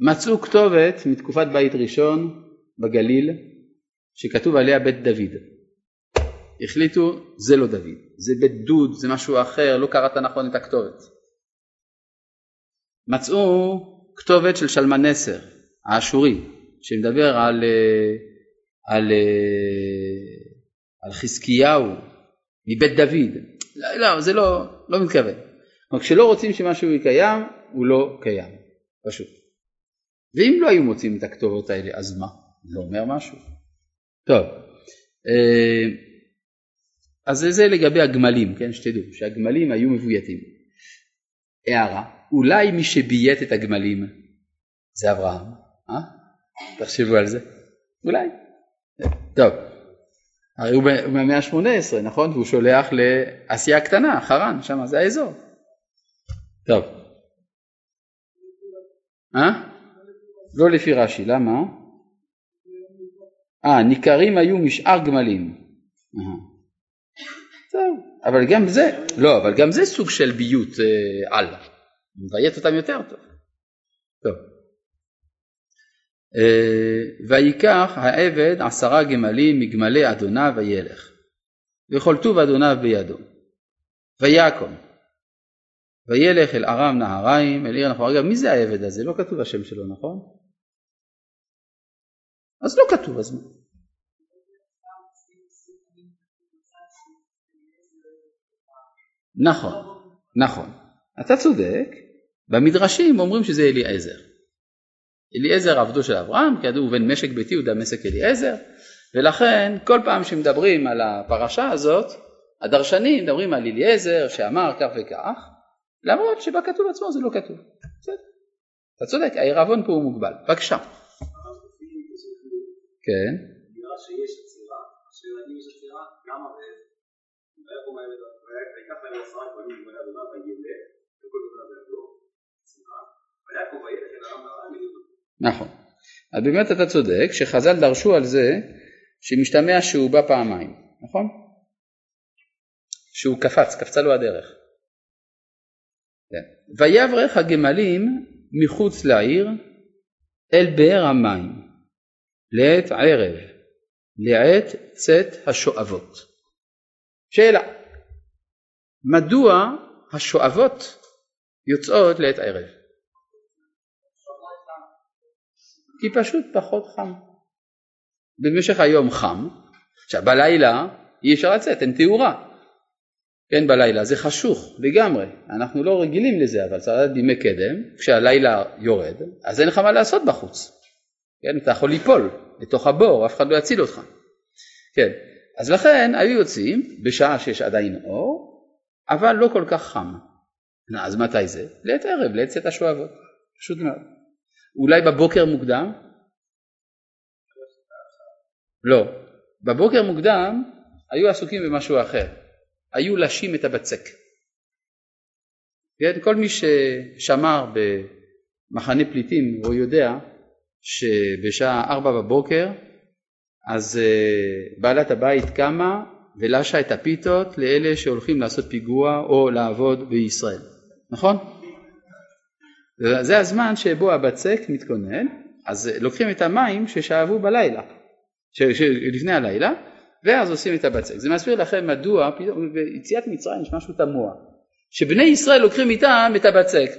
מצאו כתובת מתקופת בית ראשון בגליל שכתוב עליה בית דוד. החליטו זה לא דוד, זה בית דוד, זה משהו אחר, לא קראת נכון את הכתובת. מצאו כתובת של שלמנסר האשורי שמדבר על, אה, על, אה, על חזקיהו מבית דוד. לא, לא, זה לא, לא מתכוון. כלומר, כשלא רוצים שמשהו קיים, הוא לא קיים, פשוט. ואם לא היו מוצאים את הכתובות האלה, אז מה? זה אומר משהו. טוב, אה, אז זה לגבי הגמלים, כן, שתדעו, שהגמלים היו מבויתים. הערה, אולי מי שביית את הגמלים זה אברהם, אה? תחשבו על זה, אולי. טוב, הרי הוא במאה ה-18, נכון? והוא שולח לאסיה הקטנה, חרן, שם זה האזור. טוב. אה? לא לפי רש"י, למה? אה, ניכרים היו משאר גמלים. טוב, אבל גם זה, לא, אבל גם זה סוג של ביות אה, על. מביית אותם יותר טוב. טוב. אה, ויקח העבד עשרה גמלים מגמלי אדוניו וילך וכל טוב אדוניו בידו ויקום וילך אל ארם נהריים אל עיר נכון אגב מי זה העבד הזה? לא כתוב השם שלו נכון? אז לא כתוב אז מה? נכון נכון. אתה צודק. במדרשים אומרים שזה אליעזר. אליעזר עבדו של אברהם, כי ידעו בן משק ביתי הוא דמשק אליעזר, ולכן כל פעם שמדברים על הפרשה הזאת, הדרשנים מדברים על אליעזר שאמר כך וכך, למרות שבכתוב עצמו זה לא כתוב. בסדר. אתה צודק, העירבון פה הוא מוגבל. בבקשה. כן. עצירה, ויקח להם עשרה כהנים וכל ויעקב וילך אל נכון. אז באמת אתה צודק שחז"ל דרשו על זה שמשתמע שהוא בא פעמיים, נכון? שהוא קפץ, קפצה לו הדרך. כן. ויברך הגמלים מחוץ לעיר אל באר המים לעת ערב, לעת צאת השואבות. שאלה, מדוע השואבות יוצאות לעת ערב? כי פשוט פחות חם. במשך היום חם, עכשיו בלילה אי אפשר לצאת, אין תאורה. כן, בלילה זה חשוך לגמרי, אנחנו לא רגילים לזה, אבל צריך לדעת בימי קדם, כשהלילה יורד, אז אין לך מה לעשות בחוץ. כן, אתה יכול ליפול לתוך הבור, אף אחד לא יציל אותך. כן, אז לכן היו יוצאים בשעה שיש עדיין אור, אבל לא כל כך חם. אז מתי זה? לעת ערב, לעת צאת השואבות, פשוט מאוד. אולי בבוקר מוקדם? לא. בבוקר מוקדם היו עסוקים במשהו אחר. היו לשים את הבצק. כן? כל מי ששמר במחנה פליטים הוא יודע שבשעה ארבע בבוקר אז uh, בעלת הבית קמה ולשה את הפיתות לאלה שהולכים לעשות פיגוע או לעבוד בישראל, נכון? זה הזמן שבו הבצק מתכונן, אז לוקחים את המים ששאבו בלילה, לפני הלילה, ואז עושים את הבצק. זה מסביר לכם מדוע ביציאת מצרים יש משהו תמוה, שבני ישראל לוקחים איתם את הבצק.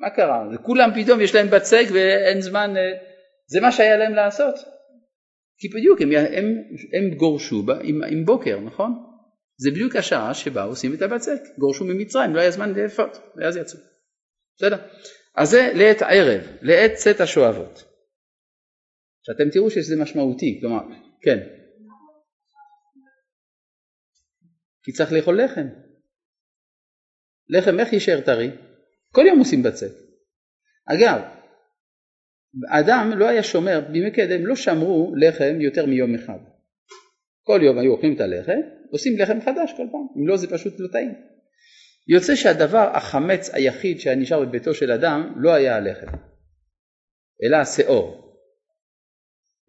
מה קרה? כולם פתאום יש להם בצק ואין זמן, אה, זה מה שהיה להם לעשות. כי בדיוק הם, הם, הם גורשו בה, עם, עם בוקר, נכון? זה בדיוק השעה שבה עושים את הבצק. גורשו ממצרים, לא היה זמן לאפות, ואז יצאו. בסדר? אז זה לעת ערב, לעת צאת השואבות. שאתם תראו שזה משמעותי, כלומר, כן. כי צריך לאכול לחם. לחם איך יישאר טרי? כל יום עושים בצק. אגב, אדם לא היה שומר, בימי קדם לא שמרו לחם יותר מיום אחד. כל יום היו אוכלים את הלחם, עושים לחם חדש כל פעם, אם לא זה פשוט לא טעים. יוצא שהדבר החמץ היחיד שהיה נשאר בביתו של אדם לא היה הלחם, אלא השאור.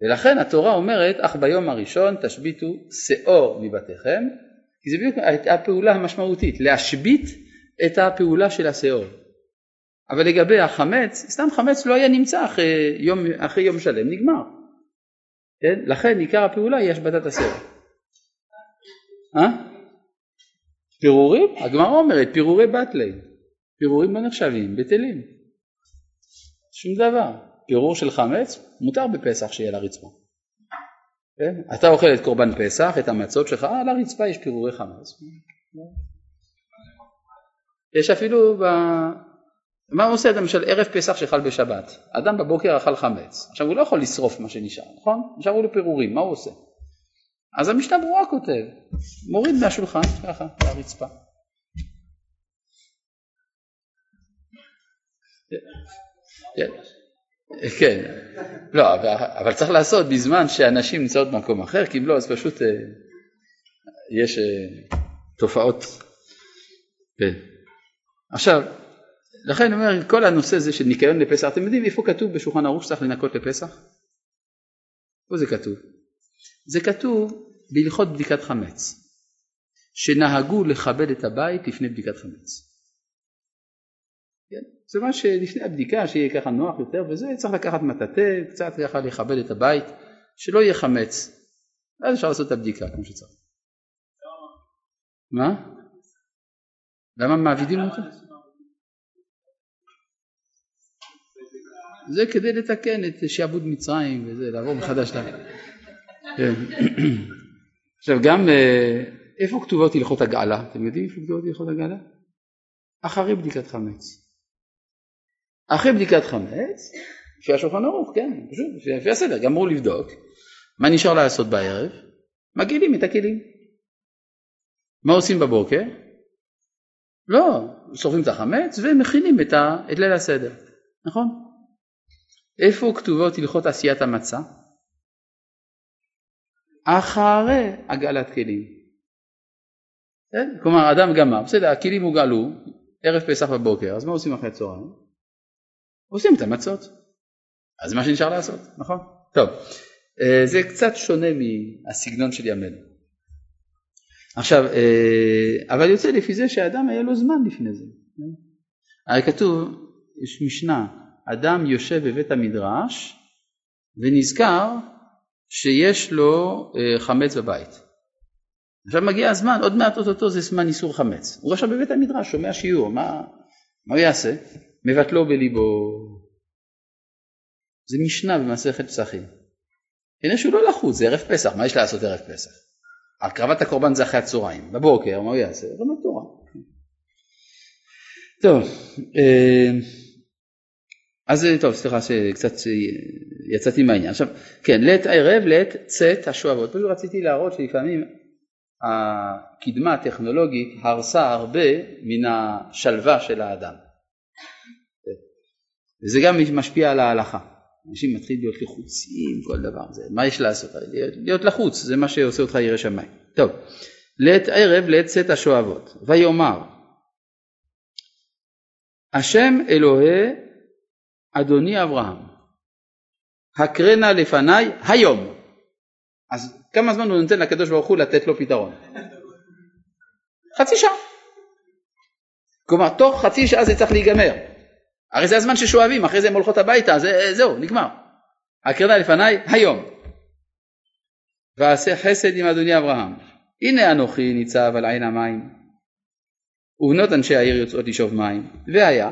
ולכן התורה אומרת, אך ביום הראשון תשביתו שאור מבתיכם, כי זה בדיוק הפעולה המשמעותית, להשבית את הפעולה של השאור. אבל לגבי החמץ, סתם חמץ לא היה נמצא אחרי יום, אחרי יום שלם, נגמר. כן? לכן עיקר הפעולה היא השבתת השאור. אה? פירורים? הגמרא אומרת פירורי בתלי. פירורים לא נחשבים, בטלים. שום דבר. פירור של חמץ מותר בפסח שיהיה על הרצפה. כן? אתה אוכל את קורבן פסח, את המצות שלך, על הרצפה יש פירורי חמץ. יש אפילו ב... מה עושה למשל ערב פסח שחל בשבת? אדם בבוקר אכל חמץ, עכשיו הוא לא יכול לשרוף מה שנשאר, נכון? נשארו לו פירורים, מה הוא עושה? אז המשנה ברורה כותב, מוריד מהשולחן ככה, מהרצפה. כן, לא, אבל צריך לעשות בזמן שאנשים נמצאות במקום אחר, כי אם לא אז פשוט אה, יש אה, תופעות. כן. עכשיו, לכן אומר, כל הנושא הזה של ניקיון לפסח, אתם יודעים איפה כתוב בשולחן ערוך שצריך לנקות לפסח? איפה זה כתוב? זה כתוב בהלכות בדיקת חמץ, שנהגו לכבד את הבית לפני בדיקת חמץ. זה מה שלפני הבדיקה, שיהיה ככה נוח יותר וזה, צריך לקחת מטאטא, קצת ככה לכבד את הבית, שלא יהיה חמץ. ואז אפשר לעשות את הבדיקה כמו שצריך. מה? למה מעבידים אותו? זה כדי לתקן את שעבוד מצרים וזה, לעבור מחדש ל... כן. עכשיו גם אה, איפה כתובות הלכות הגאלה? אתם יודעים איפה כתובות הלכות הגאלה? אחרי בדיקת חמץ. אחרי בדיקת חמץ, לפי השולחן ערוך, כן, פשוט, לפי הסדר, גמרו לבדוק, מה נשאר לעשות בערב? מגעילים את הכלים. מה עושים בבוקר? לא, שורפים את החמץ ומכינים את, ה... את ליל הסדר, נכון? איפה כתובות הלכות עשיית המצה? אחרי הגעלת כלים. כן? כלומר, אדם גמר, בסדר, הכלים הוגעלו, ערב פסח בבוקר, אז מה עושים אחרי הצהריים? עושים את המצות. אז זה מה שנשאר לעשות, נכון? טוב, אה, זה קצת שונה מהסגנון של ימינו. עכשיו, אה, אבל יוצא לפי זה שאדם היה לו זמן לפני זה. הרי כתוב, יש משנה, אדם יושב בבית המדרש ונזכר שיש לו אה, חמץ בבית. עכשיו מגיע הזמן, עוד מעט אוטוטו זה זמן איסור חמץ. הוא עכשיו בבית המדרש, שומע שיעור, מה, מה הוא יעשה? מבטלו בליבו. זה משנה במסכת פסחים. כנראה שהוא לא לחוץ, זה ערב פסח, מה יש לעשות ערב פסח? הקרבת הקורבן זה אחרי הצהריים, בבוקר, מה הוא יעשה? רמת תורה. טוב, אה, אז טוב, סליחה שקצת יצאתי מהעניין. עכשיו, כן, לעת ערב, לעת צאת השואבות. פשוט רציתי להראות שלפעמים הקדמה הטכנולוגית הרסה הרבה מן השלווה של האדם. וזה גם משפיע על ההלכה. אנשים מתחילים להיות לחוצים, כל דבר. זה, מה יש לעשות? להיות, להיות לחוץ, זה מה שעושה אותך ירא שמיים. טוב, לעת ערב, לעת צאת השואבות. ויאמר, השם אלוהי אדוני אברהם, הקרנה לפניי היום. אז כמה זמן הוא נותן לקדוש ברוך הוא לתת לו פתרון? חצי שעה. כלומר, תוך חצי שעה זה צריך להיגמר. הרי זה הזמן ששואבים, אחרי זה הם הולכות הביתה, זה, זהו, נגמר. הקרנה לפניי היום. ועשה חסד עם אדוני אברהם. הנה אנוכי ניצב על עין המים, ובנות אנשי העיר יוצאות לשאוב מים. והיה,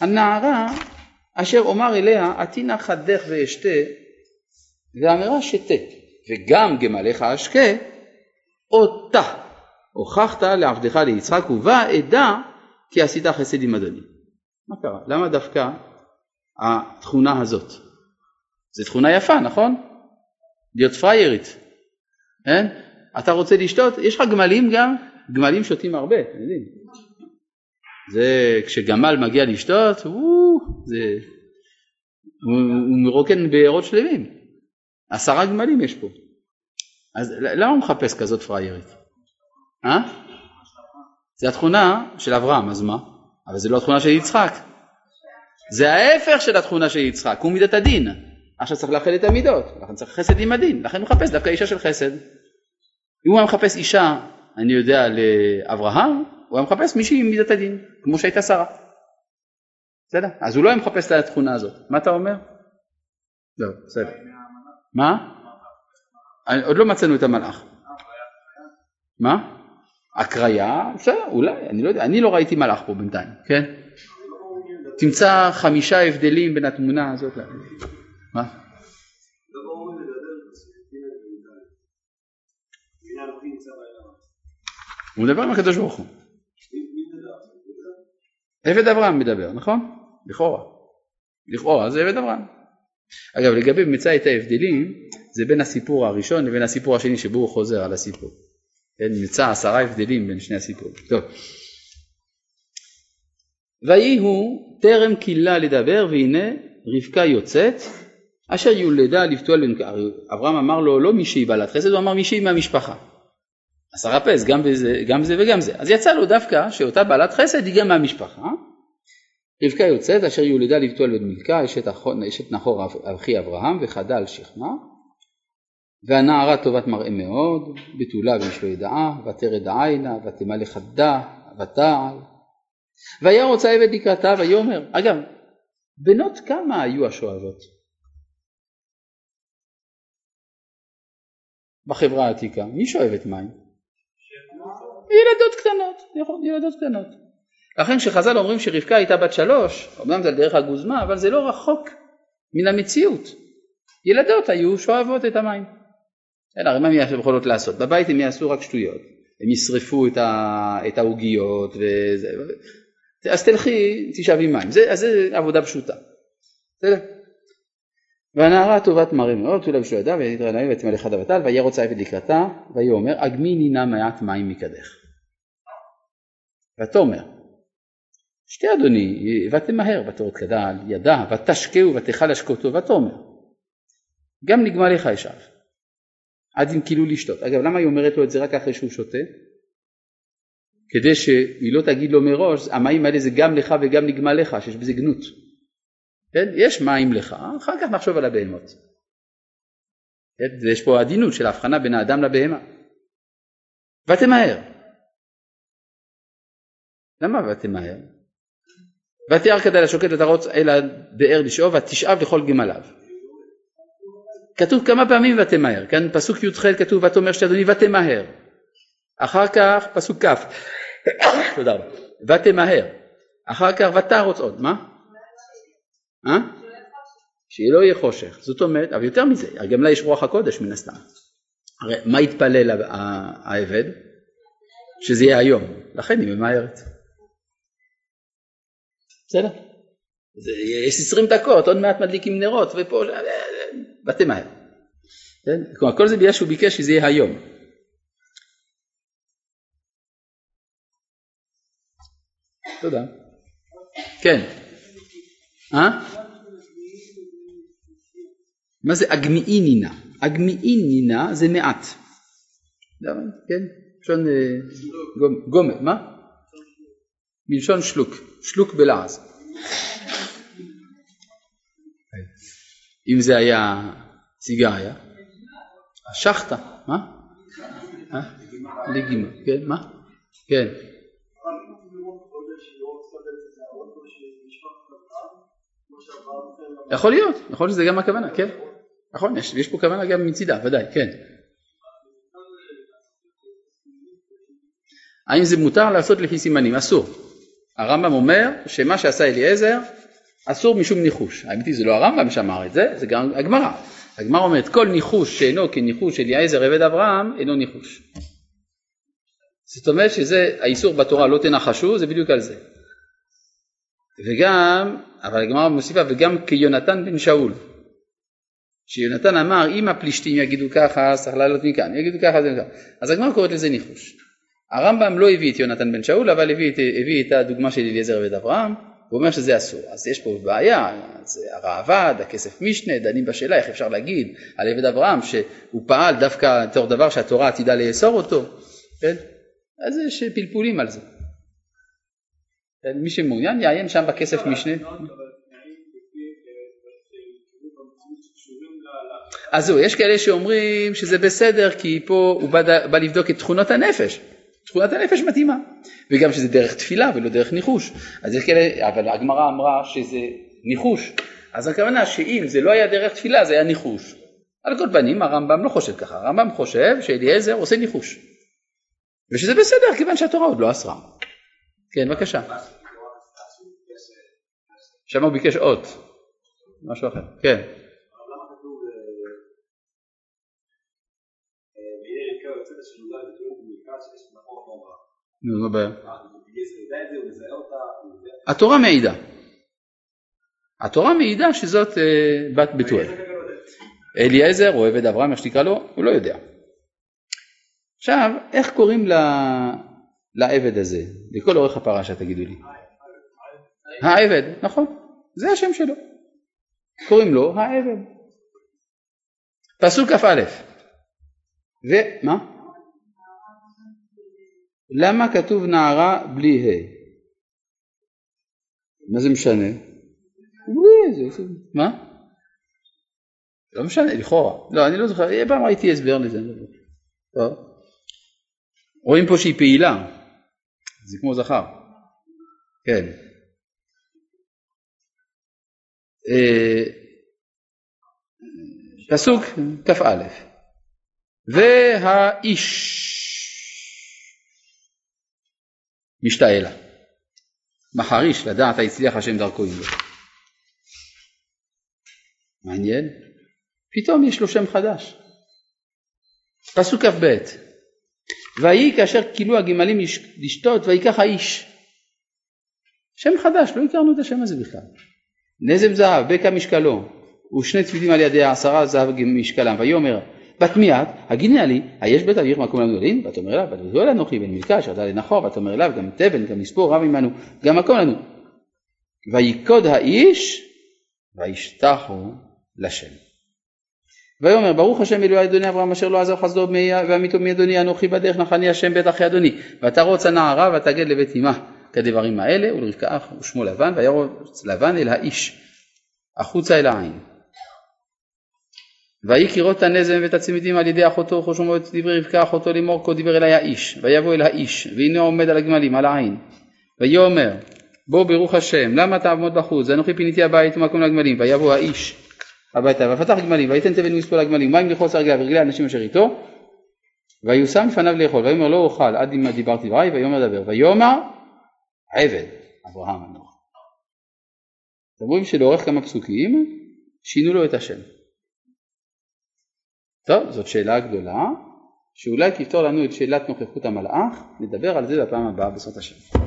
הנערה אשר אומר אליה עתי נא חדך ואשתה ואמרה שתה וגם גמליך אשקה אותה הוכחת לעבדך ליצחק ובה אדע כי עשית חסד עם אדוני. מה קרה? למה דווקא התכונה הזאת? זו תכונה יפה נכון? להיות פריירית. כן? אתה רוצה לשתות? יש לך גמלים גם? גמלים שותים הרבה, אתם יודעים. זה כשגמל מגיע לשתות, וואו, זה, הוא, הוא מרוקן בארות שלמים. עשרה גמלים יש פה. אז למה הוא מחפש כזאת פריירית? אה? זה התכונה של אברהם, אז מה? אבל זה לא התכונה של יצחק. זה ההפך של התכונה של יצחק, הוא מידת הדין. עכשיו צריך לאחד את המידות, לכן צריך חסד עם הדין, לכן הוא מחפש דווקא אישה של חסד. אם הוא היה מחפש אישה, אני יודע, לאברהם, הוא היה מחפש מישהי עם מידת הדין, כמו שהייתה שרה. בסדר? אז הוא לא היה מחפש את התכונה הזאת. מה אתה אומר? לא, בסדר. מה? עוד לא מצאנו את המלאך. מה? הקריה, בסדר, אולי, אני לא יודע, אני לא ראיתי מלאך פה בינתיים, כן? תמצא חמישה הבדלים בין התמונה הזאת ל... מה? הוא מדבר עם הקדוש ברוך הוא. עבד אברהם מדבר, נכון? לכאורה. לכאורה זה עבד אברהם. אגב לגבי מצא את ההבדלים זה בין הסיפור הראשון לבין הסיפור השני שבו הוא חוזר על הסיפור. כן, מצא עשרה הבדלים בין שני הסיפורים. טוב. ויהי הוא טרם קילה לדבר והנה רבקה יוצאת אשר יולדה לפתואל בן אברהם אמר לו לא מישהי בעלת חסד הוא אמר מישהי מהמשפחה. אז הרפז גם, בזה, גם זה וגם זה. אז יצא לו דווקא שאותה בעלת חסד היא גם מהמשפחה. רבקה יוצאת אשר יולדה לבתול בן מילכה אשת, נחור אחי אברהם וחדה על שכמה והנערה טובת מראה מאוד בתולה ואיש לא ידעה ותרד עינה ותמלא חדה ותעל והיה רוצה עבד לקראתה ויאמר אגב בנות כמה היו השואבות? בחברה העתיקה מי שואבת מים? ילדות קטנות, נכון, ילדות קטנות. לכן כשחז"ל אומרים שרבקה הייתה בת שלוש, אמנם זה על דרך הגוזמה, אבל זה לא רחוק מן המציאות. ילדות היו שואבות את המים. אלא הרי מה הן יכולות לעשות? בבית הם יעשו רק שטויות. הם ישרפו את העוגיות וזה. אז תלכי, תשאבי מים. זה, אז זה עבודה פשוטה. בסדר? והנערה טובת מראה מאוד, תולה בשביל ידה, ותמלא חדה ותל, ויהיה רוצה עבד לקראתה, ויאמר אגמיני נא מעט מים מקדך. ותאמר שתי אדוני ותמהר ותורת כדל ידה ותשקהו ותכל השקותו ותאמר גם נגמר לך ישב עד אם כאילו לשתות. אגב, למה היא אומרת לו את זה רק אחרי שהוא שותה? כדי שהיא לא תגיד לו מראש, המים האלה זה גם לך וגם נגמל לך, שיש בזה גנות. כן? יש מים לך, אחר כך נחשוב על הבהמות. כן? יש פה עדינות של ההבחנה בין האדם לבהמה. ותמהר. למה ותמהר? ותיאר כדאי לשוקט ותרוץ אל הבאר לשאוב ותשאב לכל גמליו. כתוב כמה פעמים ותמהר, כאן פסוק י"ח כתוב ותאמר שתי אדוני ותמהר. אחר כך פסוק כ', תודה רבה, ותמהר. אחר כך ותרוץ עוד, מה? אה? שיהיה לא יהיה חושך, זאת אומרת, אבל יותר מזה, גם לה יש רוח הקודש מן הסתם. הרי מה יתפלל העבד? שזה יהיה היום, לכן היא ממהרת. בסדר? יש עשרים דקות, עוד מעט מדליקים נרות, ופה, ותמהר. כן? כלומר, כל זה בגלל שהוא ביקש שזה יהיה היום. תודה. כן. אה? מה זה אגמיאינינה? אגמיאינינה זה מעט. כן? מלשון אה, גומר, מה? מלשון שלוק, שלוק בלעז. אם זה היה סיגריה, השחטה, מה? לגימה, כן, מה? כן. יכול להיות, יכול להיות שזה גם הכוונה, כן. נכון, יש, יש פה כוונה גם מצידה, ודאי, כן. האם זה מותר לעשות לפי סימנים? אסור. הרמב"ם אומר שמה שעשה אליעזר אסור משום ניחוש. האמת היא זה לא הרמב"ם שאמר את זה, זה גם הגמרא. הגמרא אומרת כל ניחוש שאינו כניחוש אליעזר עבד אברהם אינו ניחוש. זאת אומרת שזה האיסור בתורה לא תנחשו זה בדיוק על זה. וגם, אבל הגמרא מוסיפה וגם כיונתן בן שאול שיונתן אמר אם הפלישתים יגידו ככה אז צריך לעלות מכאן, יגידו ככה זה ככה. אז הגמרא קוראת לזה ניחוש. הרמב"ם לא הביא את יונתן בן שאול אבל הביא הביא את הדוגמה של אליעזר ובית אברהם הוא אומר שזה אסור. אז יש פה בעיה, זה הראב"ד, הכסף משנה, דנים בשאלה איך אפשר להגיד על עבד אברהם שהוא פעל דווקא בתור דבר שהתורה עתידה לאסור אותו, כן? אז יש פלפולים על זה. כן? מי שמעוניין יעיין שם בכסף משנה. אז זהו, יש כאלה שאומרים שזה בסדר כי פה הוא בא, בא לבדוק את תכונות הנפש. תכונת הנפש מתאימה, וגם שזה דרך תפילה ולא דרך ניחוש. אז יש כאלה, אבל הגמרא אמרה שזה ניחוש, אז הכוונה שאם זה לא היה דרך תפילה זה היה ניחוש. על כל פנים הרמב"ם לא חושב ככה, הרמב"ם חושב שאליעזר עושה ניחוש. ושזה בסדר כיוון שהתורה עוד לא אסרה. כן, בבקשה. שם הוא ביקש אות, משהו אחר, כן. נו, מה הבעיה? התורה מעידה. התורה מעידה שזאת אה, בת בתואל. אליעזר או עבד אברהם, איך שתקרא לו, הוא לא יודע. עכשיו, איך קוראים לעבד הזה? לכל אורך הפרשה תגידו לי. העבד, נכון, זה השם שלו. קוראים לו העבד. פסוק כ"א. ומה? למה כתוב נערה בלי ה'? מה זה משנה? בלי זה, מה? לא משנה, לכאורה. לא, אני לא זוכר, פעם ראיתי הסבר לזה. טוב. רואים פה שהיא פעילה, זה כמו זכר. כן. אה, פסוק כ"א והאיש משתאה לה. מחריש לדעת היצליח השם דרכו עמו. מעניין? פתאום יש לו שם חדש. פסוק כ"ב ויהי כאשר כילו הגמלים לשתות ויקח האיש. שם חדש, לא הכרנו את השם הזה בכלל. נזם זהב, בקע משקלו, ושני צמידים על ידי עשרה זהב משקלם, ויאמר בת מיד, הגיניה לי, היש בית אביך מקום לנו גדולים? ותאמר אליו, ותגדול אנוכי בן מלכה, אשר לנחור, ותאמר אליו, גם תבן, גם מספור, רב עמנו, גם מקום לנו. ויקוד האיש, וישתחו לשם. ויאמר ברוך השם אלוהי אדוני אברהם אשר לא עזר חסדו ועמיתו מאדוני אנוכי בדרך נחני השם בית אחי אדוני ותרוץ הנערה ותגד לבית אמה כדברים האלה ולרבקה אח ושמו לבן וירוץ לבן אל האיש החוצה אל העין. ויהי כראות הנזם ואת הצמידים על ידי אחותו וחושמו את דברי רבקה אחותו לאמור כה דיבר אלי האיש ויבוא אל האיש והנה עומד על הגמלים על העין. ויאמר בוא ברוך השם למה תעמוד בחוץ? ואנוכי פיניתי הבית ומקום לגמלים. ויבוא האיש הביתה ופתח גמלים ויתן תבן מספול הגמלים מים לכוס הרגליו ורגלי האנשים אשר איתו. ויושם לפניו לאכול ויאמר לא אוכל עד אם דיברתי דברי ויאמר דבר. ויאמר עבד אברהם אנוך. אתם רואים שלאורך כמה פסוקים שינו לו את השם. טוב, זאת שאלה גדולה, שאולי תפתור לנו את שאלת נוכחות המלאך, נדבר על זה בפעם הבאה בעזרת השם.